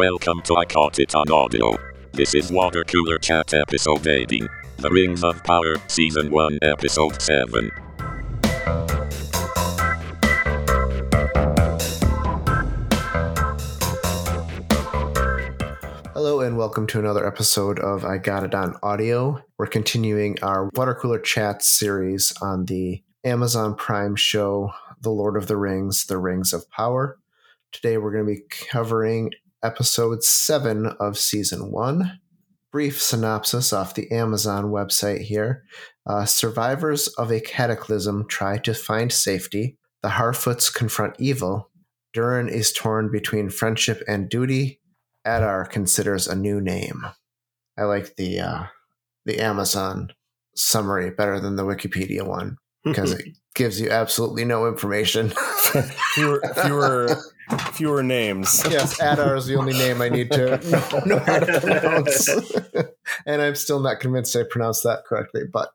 welcome to I Caught It on Audio. This is Water Cooler Chat episode 18, The Rings of Power, Season 1, Episode 7. Hello and welcome to another episode of I Got It on Audio. We're continuing our water cooler chat series on the Amazon Prime show The Lord of the Rings, The Rings of Power. Today we're going to be covering episode 7 of season 1. Brief synopsis off the Amazon website here. Uh, survivors of a cataclysm try to find safety. The Harfoots confront evil. Durin is torn between friendship and duty. Adar considers a new name. I like the uh, the Amazon summary better than the Wikipedia one because it gives you absolutely no information. fewer, fewer, fewer names. yes, Adar is the only name I need to know, know how to pronounce, and I'm still not convinced I pronounced that correctly. But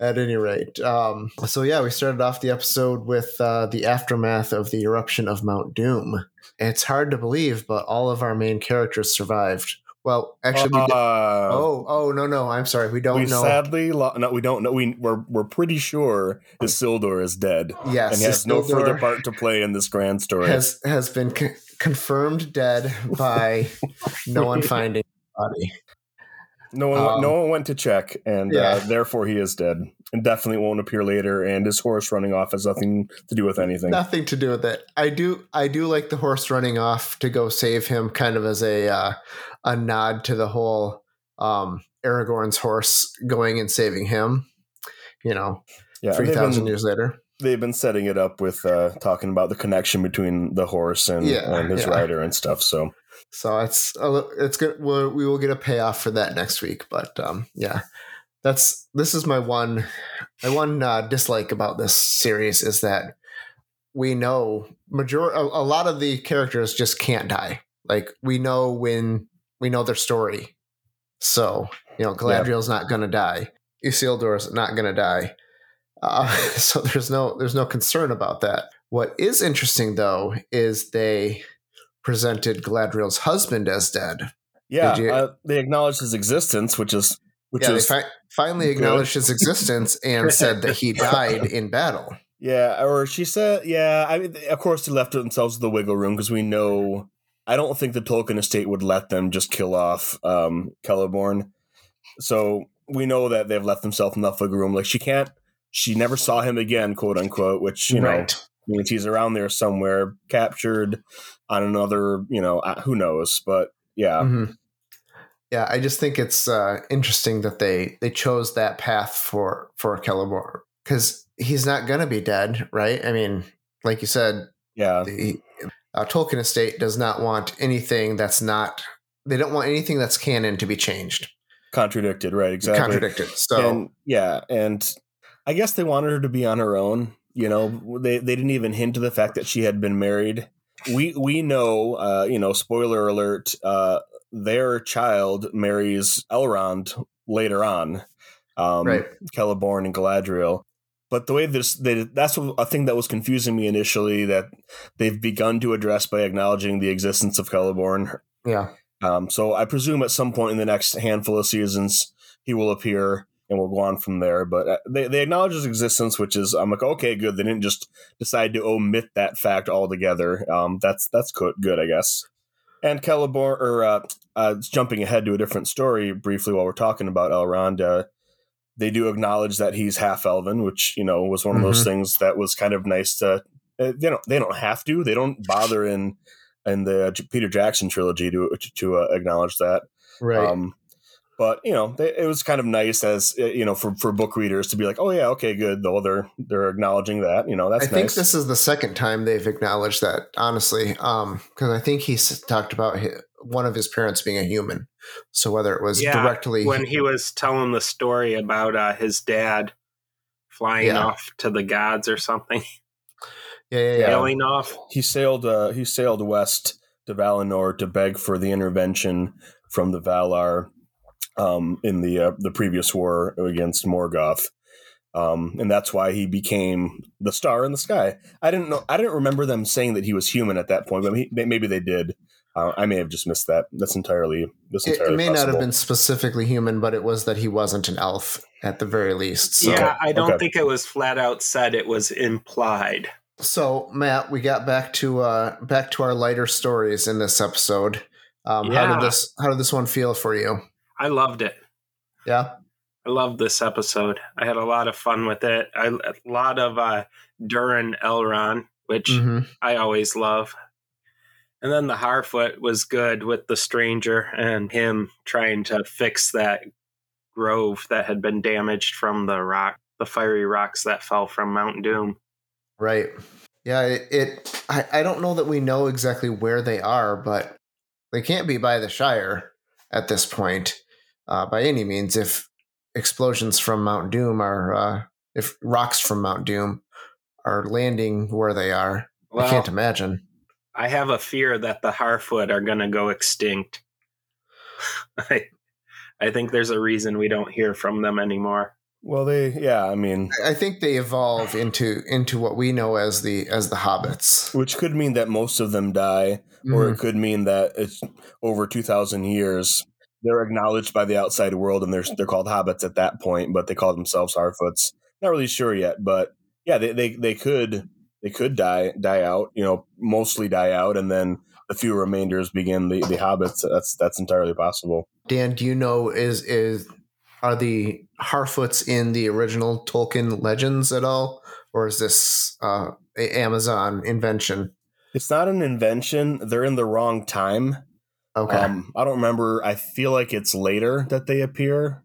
at any rate, um, so yeah, we started off the episode with uh, the aftermath of the eruption of Mount Doom. It's hard to believe, but all of our main characters survived. Well, actually, we Uh, oh, oh no, no, I'm sorry, we don't we know. sadly lo- no, we don't know. We we're we're pretty sure Isildur is dead yes, and he has no further part to play in this grand story. has has been con- confirmed dead by no one finding body. No one um, no one went to check, and yeah. uh, therefore he is dead, and definitely won't appear later. And his horse running off has nothing to do with anything. Nothing to do with it. I do I do like the horse running off to go save him, kind of as a uh, a nod to the whole um, Aragorn's horse going and saving him. You know, yeah, three thousand years later. they've been setting it up with uh, talking about the connection between the horse and, Yeah, and his yeah. rider and stuff. So So it's a it's good. We'll, we will get a payoff for that next week. But um, yeah, that's this is my one my one uh, dislike about this series is that we know major a, a lot of the characters just can't die. Like we know when we know their story. So you know, Galadriel's not going to die. Isildur's not going to die. Uh, so there's no there's no concern about that. What is interesting though is they presented Galadriel's husband as dead. yeah, Did you- uh, they acknowledged his existence, which is which yeah, is they fi- finally acknowledged his existence and said that he died in battle. Yeah, or she said, yeah. I mean, of course, they left themselves the wiggle room because we know. I don't think the Tolkien estate would let them just kill off um, Celeborn. So we know that they've left themselves enough wiggle room. Like she can't, she never saw him again, quote unquote. Which you know means he's around there somewhere, captured on another. You know, uh, who knows? But yeah, Mhm. Yeah, I just think it's uh, interesting that they they chose that path for for Celeborn because he's not going to be dead, right? I mean, like you said, yeah, the uh, Tolkien estate does not want anything that's not. They don't want anything that's canon to be changed, contradicted, right? Exactly. contradicted. So and yeah, and I guess they wanted her to be on her own. You know, they they didn't even hint to the fact that she had been married. We we know, uh, you know, spoiler alert, uh, their child marries Elrond later on, um, right, Celeborn and Galadriel. But the way this, they, that's a thing that was confusing me initially. That they've begun to address by acknowledging the existence of Celeborn. yeah, Um, so I presume at some point in the next handful of seasons he will appear and we'll go on from there. But uh, they, they acknowledge his existence, which is I'm like, okay, good. They didn't just decide to omit that fact altogether. Um, that's that's good, good, I guess. And Celeborn, or uh, uh, jumping ahead to a different story briefly while we're talking about Elrond, uh, they do acknowledge that he's half elven, which you know was one of those things that was kind of nice to. Uh, they don't they don't have to. They don't bother in in the Peter Jackson trilogy to to uh, acknowledge that. right. Um, but you know, they, it was kind of nice as uh, you know for, for book readers to be like, oh yeah, okay, good. Though they're they're acknowledging that. You know, that's I think this is the second time they've acknowledged that, honestly, because I think he's talked about hi one of his parents being a human. So whether it was Yeah, directly, when he was telling the story about uh, his dad flying Yeah. off to the gods or something, yeah, yeah, yeah, sailing off. he sailed uh, he sailed west to Valinor to beg for the intervention from the Valar um, in the uh, the previous war against Morgoth. Um, and that's why he became the star in the sky. I didn't know. I didn't remember them saying that he was human at that point, but he, maybe they did. Uh, I may have just missed that. That's entirely. That's It, entirely it may not have been specifically human, but it was that he wasn't an elf at the very least. So, yeah, I don't okay. think it was flat out said. It was implied. so Matt, we got back to uh, back to our lighter stories in this episode. Um, How Yeah. did this How did this one feel for you? I loved it. Yeah. I loved this episode. I had a lot of fun with it. I, a lot of uh, Durin Elrond, which hmm I always love. And then the Harfoot was good with the stranger and him trying to fix that grove that had been damaged from the rock, the fiery rocks that fell from Mount Doom. Right. Yeah. It. it I, I don't know that we know exactly where they are, but they can't be by the Shire at this point, uh, by any means. If explosions from Mount Doom are, uh, if rocks from Mount Doom are landing where they are, I can't imagine. I have a fear that the Harfoot are going to go extinct. I, I think there's a reason we don't hear from them anymore. Well, they. Yeah, I mean, I think they evolve into into what we know as the as the hobbits. which could mean that most of them die, or it could mean that it's over two thousand years. They're acknowledged by the outside world, and they're they're called hobbits at that point, but they call themselves Harfoots. Not really sure yet, but yeah, they they, they could they could die die out. You know, mostly die out, and then the few remainders begin the the hobbits. That's that's entirely possible. Dan, do you know is is are the Harfoots in the original Tolkien legends at all, or is this uh, a Amazon invention? It's not an invention. They're in the wrong time. Okay, Um, I don't remember. I feel like it's later that they appear,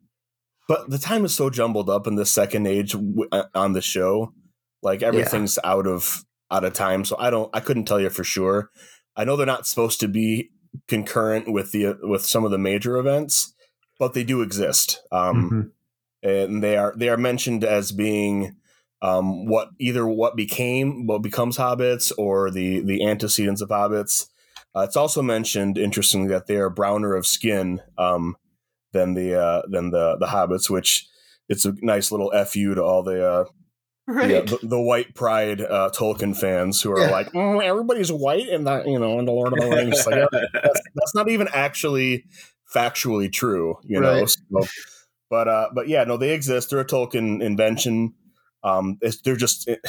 but the time is so jumbled up in the second age w- uh, on the show. Like everything's out of out of time, so I don't. I couldn't tell you for sure. I know they're not supposed to be concurrent with the with some of the major events, but they do exist. Um, Mhm. and they are they are mentioned as being um, what either what became what becomes hobbits or the the antecedents of hobbits. Uh, it's also mentioned, interestingly, that they are browner of skin um, than the uh, than the the hobbits, which it's a nice little fu to all the uh, right. yeah, the, the white pride uh, Tolkien fans who are Yeah. like, "Mm, everybody's white in that you know in the Lord of the Rings. Like, yeah, that's, that's not even actually factually true, you know. Right. So, but uh, but yeah, no, they exist. They're a Tolkien invention. Um, it's, they're just it,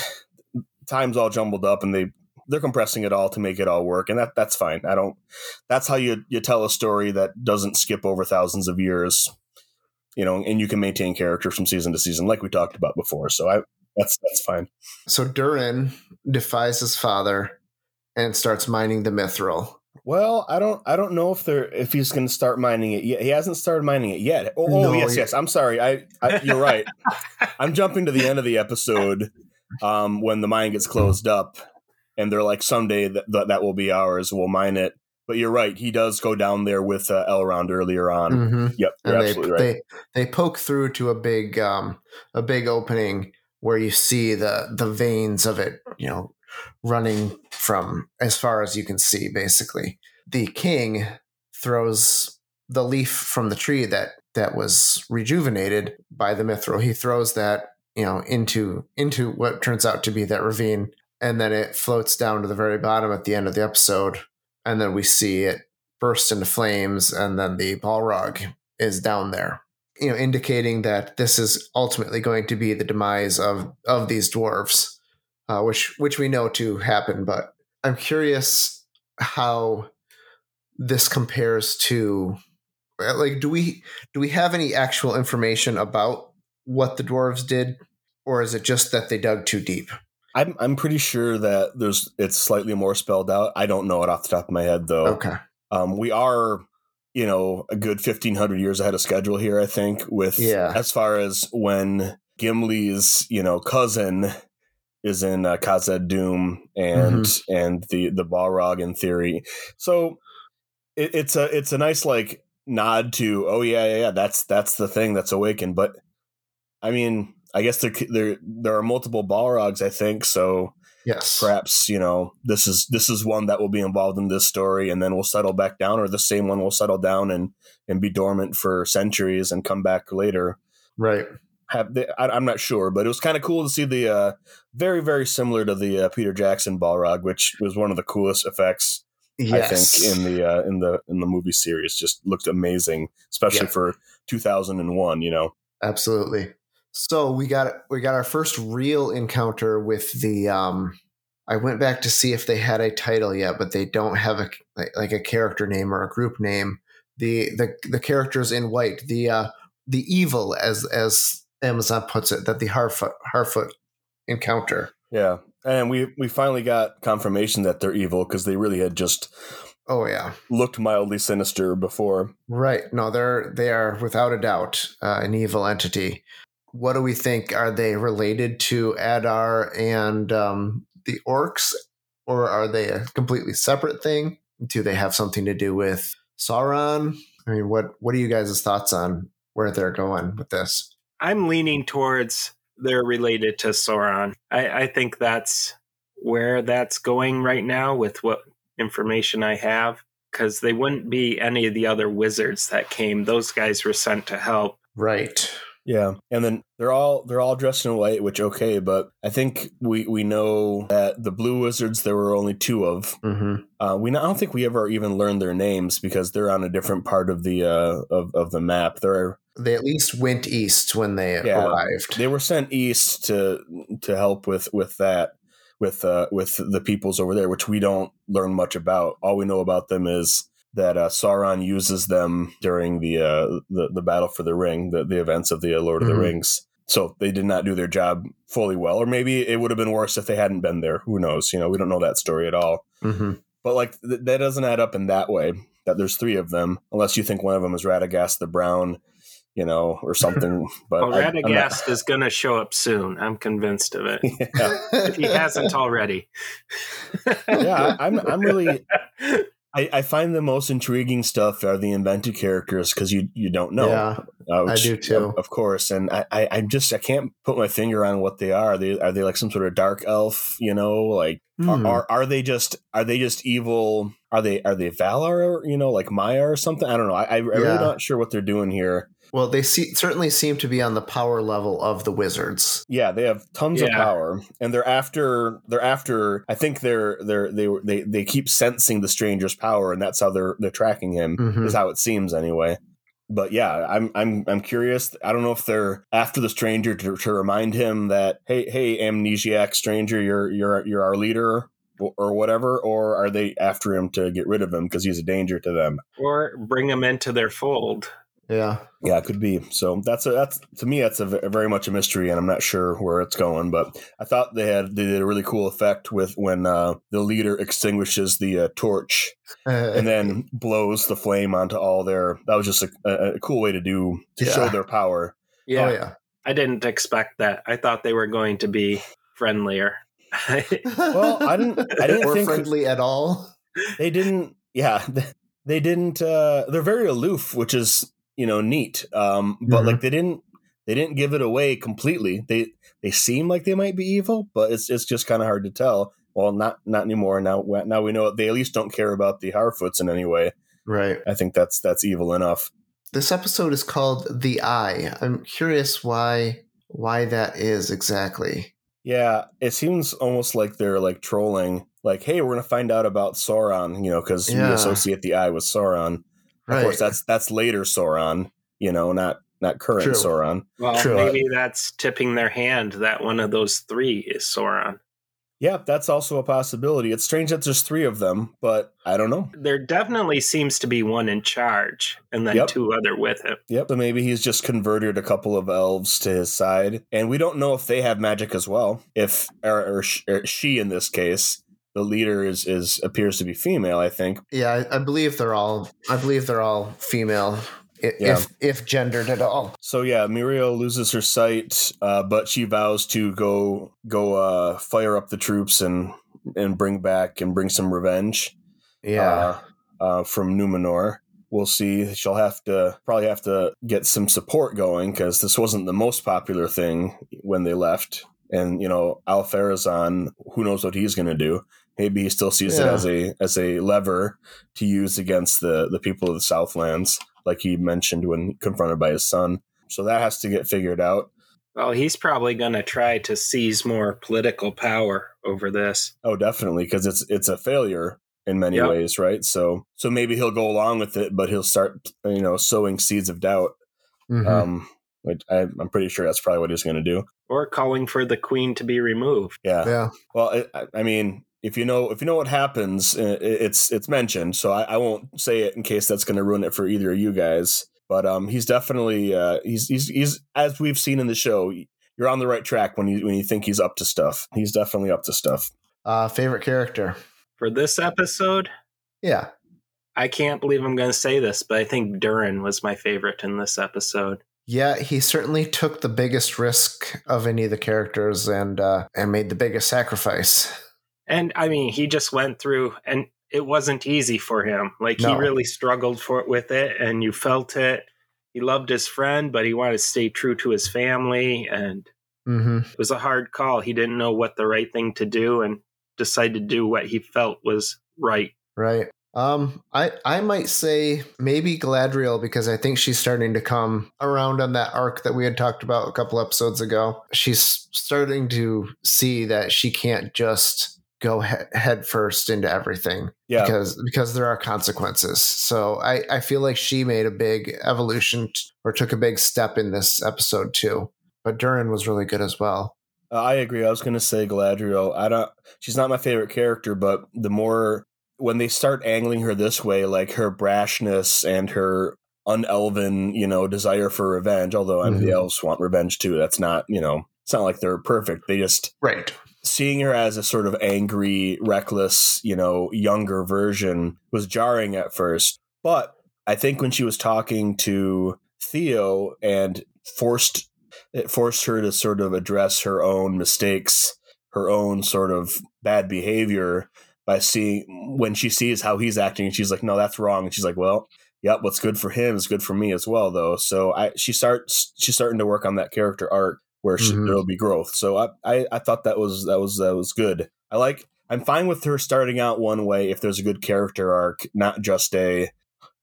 time's all jumbled up, and they they're compressing it all to make it all work, and that that's fine. I don't. That's how you you tell a story that doesn't skip over thousands of years, you know, and you can maintain character from season to season, like we talked about before. So I that's that's fine. So Durin defies his father and starts mining the mithril. Well, I don't I don't know if they're if he's going to start mining it yet. He hasn't started mining it yet. Oh, oh yes, yes. I'm sorry. I, I you're right. I'm jumping to the end of the episode um, when the mine gets closed up, and they're like, someday that that, that will be ours. We'll mine it. But you're right. He does go down there with uh, Elrond earlier on. Mhm. Yep, you're and they, absolutely right. they they poke through to a big um a big opening where you see the the veins of it you know running from as far as you can see basically the king throws the leaf from the tree that that was rejuvenated by the mithril he throws that you know into into what turns out to be that ravine and then it floats down to the very bottom at the end of the episode and then we see it burst into flames and then the balrog is down there you know indicating that this is ultimately going to be the demise of of these dwarves uh, which which we know to happen but i'm curious how this compares to uh, like do we do we have any actual information about what the dwarves did or is it just that they dug too deep I'm I'm pretty sure that there's it's slightly more spelled out. I don't know it off the top of my head though. okay Um, we are, you know, a good fifteen hundred years ahead of schedule here. I think with Yeah. as far as when Gimli's you know cousin is in uh, Khazad-dûm and and the the Balrog in theory. So it, it's a it's a nice like nod to oh yeah yeah yeah that's that's the thing that's awakened. But I mean, I guess there there there are multiple Balrogs. I think so yes perhaps you know this is this is one that will be involved in this story and then we'll settle back down or the same one will settle down and and be dormant for centuries and come back later right have they, I, i'm not sure but it was kind of cool to see the uh very very similar to the uh, peter jackson balrog which was one of the coolest effects Yes. I think in the uh, in the in the movie series just looked amazing, especially Yeah. for 2001. You know, Absolutely. So we got we got our first real encounter with the. Um, I went back to see if they had a title yet, but they don't have a like, like a character name or a group name. The the the characters in white, the uh, the evil as as Amazon puts it, that the Harfoot Harfoot encounter. yeah. And we we finally got confirmation that they're evil because they really had just Oh yeah, looked mildly sinister before. right. No, they're they are without a doubt uh, an evil entity. What do we think? Are they related to Adar and um, the orcs, or are they a completely separate thing? Do they have something to do with Sauron? I mean, what what are you guys' thoughts on where they're going with this? I'm leaning towards they're related to Sauron. I, I think that's where that's going right now with what information I have, because they wouldn't be any of the other wizards that came. Those guys were sent to help. Right. Yeah, and then they're all they're all dressed in white, which okay, but I think we we know that the blue wizards there were only two of. Mm-hmm. Uh, we I don't think we ever even learned their names because they're on a different part of the uh, of of the map. They're They at least went east when they Yeah. arrived. they were sent east to to help with with that with uh with the peoples over there, which we don't learn much about. All we know about them is that uh, Sauron uses them during the uh the, the battle for the ring, the, the events of the uh, Lord of Mhm. the Rings. So they did not do their job fully well, or maybe it would have been worse if they hadn't been there. Who knows? You know, we don't know that story at all. hmm But like th- that doesn't add up in that way. That there's three of them, unless you think one of them is Radagast the Brown, you know, or something. But Well, I- I'm not- Radagast is going to show up soon. I'm convinced of it. yeah. If he hasn't already. yeah, I'm I'm really I, I find the most intriguing stuff are the invented characters because you you don't know. Yeah. Uh, I do too. Of, of course, and I, I I'm just I can't put my finger on what they are. They are they like some sort of dark elf? You know, like Hmm. are, are are they just are they just evil? Are they are they Valar? You know, like Maia or something? I don't know. I, I I'm really not sure what they're doing here. Well, they see, certainly seem to be on the power level of the wizards. Yeah, they have tons of power, and they're after they're after. I think they're they're they they they keep sensing the stranger's power, and that's how they're they're tracking him. Mhm. Is how it seems anyway. But yeah, I'm I'm I'm curious. I don't know if they're after the stranger to, to remind him that hey hey amnesiac stranger, you're you're you're our leader or- or whatever, or are they after him to get rid of him because he's a danger to them? or bring him into their fold. Yeah. Yeah, it could be. So that's a that's to me that's a, very much a mystery, and I'm not sure where it's going. But I thought they had they did a really cool effect with when uh, the leader extinguishes the uh, torch and then blows the flame onto all their. That was just a, a, a cool way to do to Yeah. show their power. Yeah, Oh, yeah. I didn't expect that. I thought they were going to be friendlier. Well, I didn't I didn't or think friendly at all. they didn't. Yeah, they didn't. Uh, they're very aloof, which is you know neat. Um, but Mhm. like they didn't they didn't give it away completely. They they seem like they might be evil, but it's it's just kind of hard to tell. Well, not not anymore. Now now we know they at least don't care about the Harfoots in any way. Right. I think that's that's evil enough. This episode is called The Eye. I'm curious why why that is exactly. Yeah, it seems almost like they're like trolling. Like, hey, we're gonna find out about Sauron, you know, because we associate the eye with Sauron. Right. Of course, that's that's later Sauron, you know, not not current True. Sauron. well, True. maybe that's tipping their hand that one of those three is Sauron. Yeah, that's also a possibility. It's strange that there's three of them, but I don't know. There definitely seems to be one in charge, and then Yep. two other with him. Yep, but maybe he's just converted a couple of elves to his side, and we don't know if they have magic as well. If or, or, sh- or she in this case, the leader is is appears to be female. I think. Yeah, I, I believe they're all I believe they're all female. i- Yeah. If if gendered at all. So yeah, Míriel loses her sight, uh, but she vows to go go uh, fire up the troops and and bring back and bring some revenge. Yeah. uh, uh, from Numenor. We'll see. She'll have to probably have to get some support going because this wasn't the most popular thing when they left. And you know, Ar-Pharazôn, who knows what he's going to do? Maybe he still sees it as a as a lever to use against the the people of the Southlands, like he mentioned when confronted by his son. So that has to get figured out. Well, he's probably going to try to seize more political power over this. Oh, definitely, because it's it's a failure. in many Yep. ways, right? So so maybe he'll go along with it, but he'll start you know sowing seeds of doubt. Mhm. Um, which I, I'm pretty sure that's probably what he's going to do. Or calling for the queen to be removed. Yeah. yeah. Well, I- I, I mean, if you know if you know what happens, uh, it's it's mentioned. So I, I won't say it in case that's going to ruin it for either of you guys. But um, he's definitely uh, he's he's he's as we've seen in the show. You're on the right track when you when you think he's up to stuff. He's definitely up to stuff. Uh, favorite character? For this episode, Yeah. I can't believe I'm going to say this, but I think Durin was my favorite in this episode. Yeah, he certainly took the biggest risk of any of the characters and uh, and made the biggest sacrifice. And I mean, he just went through, and it wasn't easy for him. Like he really struggled for with it, and you felt it. He loved his friend, but he wanted to stay true to his family, and hmm it was a hard call. He didn't know what the right thing to do, and decided to do what he felt was right. Right. Um, I I might say maybe Galadriel because I think she's starting to come around on that arc that we had talked about a couple episodes ago. She's starting to see that she can't just go he- head first into everything Yeah, because because there are consequences. So I I feel like she made a big evolution t- or took a big step in this episode too. But Durin was really good as well. Uh, I agree. I was going to say Galadriel. I don't. She's not my favorite character, but the more when they start angling her this way, like her brashness and her unelven, you know, desire for revenge. Although I mean, the elves want revenge too. That's not, you know, it's not like they're perfect. They just Right. seeing her as a sort of angry, reckless, you know, younger version was jarring at first. But I think when she was talking to Theo and forced it forced her to sort of address her own mistakes, her own sort of bad behavior by seeing when she sees how he's acting and she's like, No, that's wrong. And she's like, Well, yep, what's good for him is good for me as well though. So I she starts she's starting to work on that character arc where she, Mhm. there'll be growth. So I, I I thought that was that was that was good. I like I'm fine with her starting out one way if there's a good character arc, not just a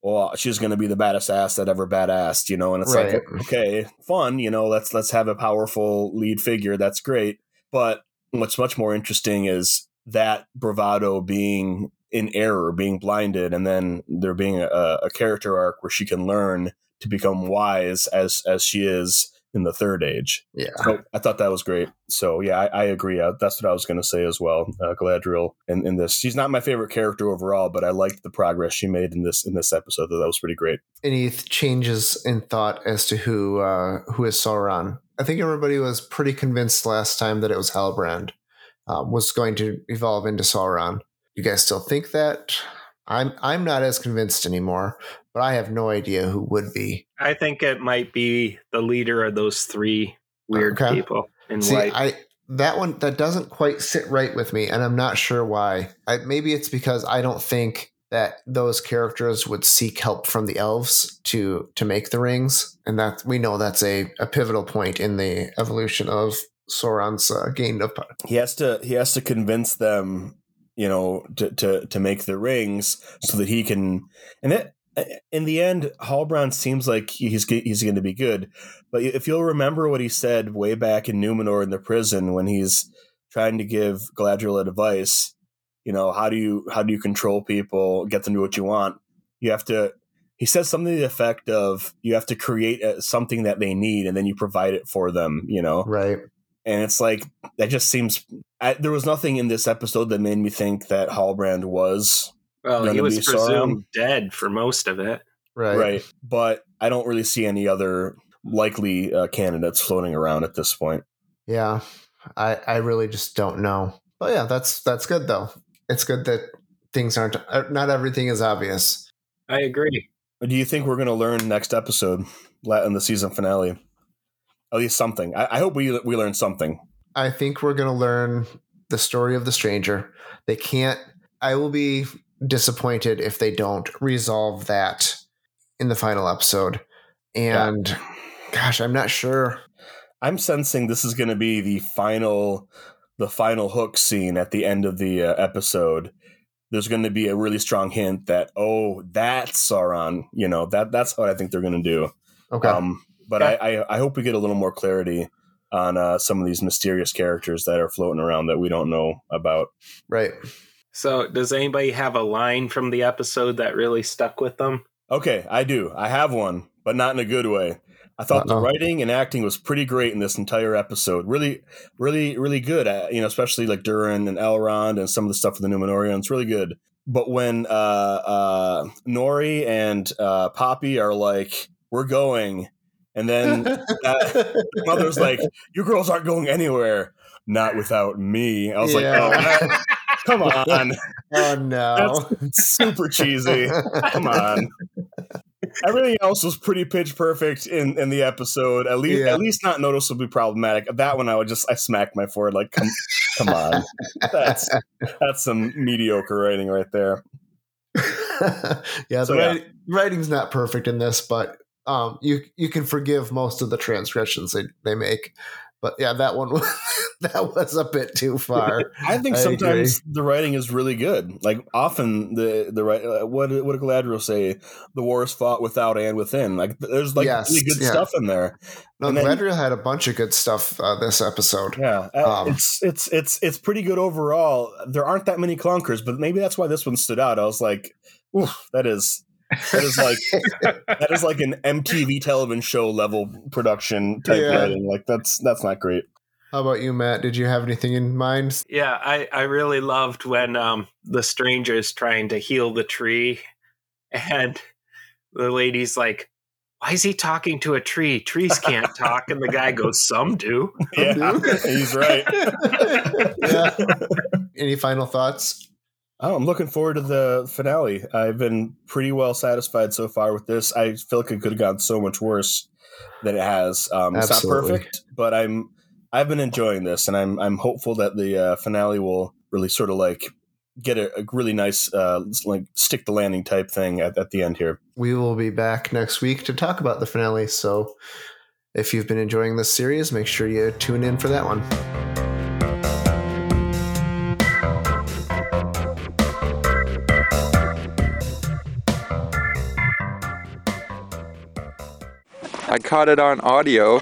well, she's going to be the baddest ass that ever badassed, you know. And it's like, okay, fun, you know. Let's let's have a powerful lead figure. That's great. But what's much more interesting is that bravado being in error, being blinded, and then there being a, a character arc where she can learn to become wise as as she is in the third age. Yeah. So I thought that was great. So yeah, I, I agree. Uh, that's what I was going to say as well. Uh, Galadriel in, in this, she's not my favorite character overall, but I liked the progress she made in this in this episode. That was pretty great. any th- changes in thought as to who uh, who is Sauron. I think everybody was pretty convinced last time that it was Halbrand um, was going to evolve into Sauron. You guys still think that? I'm I'm not as convinced anymore, but I have no idea who would be. I think it might be the leader of those three weird Okay. people in See, white. I that one that doesn't quite sit right with me, and I'm not sure why. I, maybe it's because I don't think that those characters would seek help from the elves to to make the rings, and that we know that's a, a pivotal point in the evolution of Sauron's uh, gain of power. He has to he has to convince them, you know, to to to make the rings so that he can. And it, in the end, Halbrand seems like he's he's going to be good. But if you'll remember what he said way back in Numenor in the prison when he's trying to give Galadriel advice, you know, how do you how do you control people, get them to do what you want? You have to. He says something to the effect of you have to create something that they need and then you provide it for them. You know, Right. And it's like that just seems I, there was nothing in this episode that made me think that Halbrand was well, he was be presumed dead for most of it. Right. right, but I don't really see any other likely uh, candidates floating around at this point. Yeah. I I really just don't know. But yeah, that's that's good though. It's good that things aren't uh, not everything is obvious. I agree. Do you think we're going to learn next episode la- in the season finale? At least something. I, I hope we we learn something. I think we're going to learn the story of the stranger. They can't. I will be disappointed if they don't resolve that in the final episode. And gosh, I'm not sure. I'm sensing this is going to be the final, the final hook scene at the end of the uh, episode. There's going to be a really strong hint that oh, that's Sauron. You know that that's what I think they're going to do. Okay. Um, but I, I I hope we get a little more clarity on uh, some of these mysterious characters that are floating around that we don't know about. right. So, does anybody have a line from the episode that really stuck with them? Okay, I do. I have one, but not in a good way. I thought Uh-oh. the writing and acting was pretty great in this entire episode. Really, really, really good. Uh, you know, especially like Durin and Elrond and some of the stuff with the Numenorians. Really good. But when uh, uh, Nori and uh, Poppy are like, "We're going," and then uh, mother's like, "You girls aren't going anywhere, not without me." I was like, "Oh, come on, oh no. super cheesy. Come on." Everything else was pretty pitch perfect in, in the episode. At least, Yeah. at least not noticeably problematic. That one, I would just I smacked my forehead like, come, come on, that's that's some mediocre writing right there. yeah, the yeah. writ- writing's not perfect in this, but um, you you can forgive most of the transgressions they, they make. But yeah, that one was, that was a bit too far. I think I sometimes the writing is really good. Like often the the right uh, what what did Galadriel say? The war is fought without and within. Like there's like Yes, really good yeah. stuff in there. No, And then- had a bunch of good stuff uh, this episode. Yeah, uh, Um, it's it's it's it's pretty good overall. There aren't that many clunkers, but maybe that's why this one stood out. I was like, Oof, that is that is like that is like an MTV television show level production type Yeah. writing. Like that's that's not great. How about you, Matt? Did you have anything in mind? Yeah, I, I really loved when um, the stranger is trying to heal the tree, and the lady's like, "Why is he talking to a tree? Trees can't talk." And the guy goes, "Some do." Yeah, he's right. yeah. Any final thoughts? Oh, I'm looking forward to the finale. I've been pretty well satisfied so far with this. I feel like it could have gone so much worse than it has. Um, it's not perfect, but I'm I've been enjoying this, and I'm I'm hopeful that the uh, finale will really sort of like get a, a really nice uh, like stick the landing type thing at, at the end here. We will be back next week to talk about the finale. So if you've been enjoying this series, make sure you tune in for that one. I caught it on audio.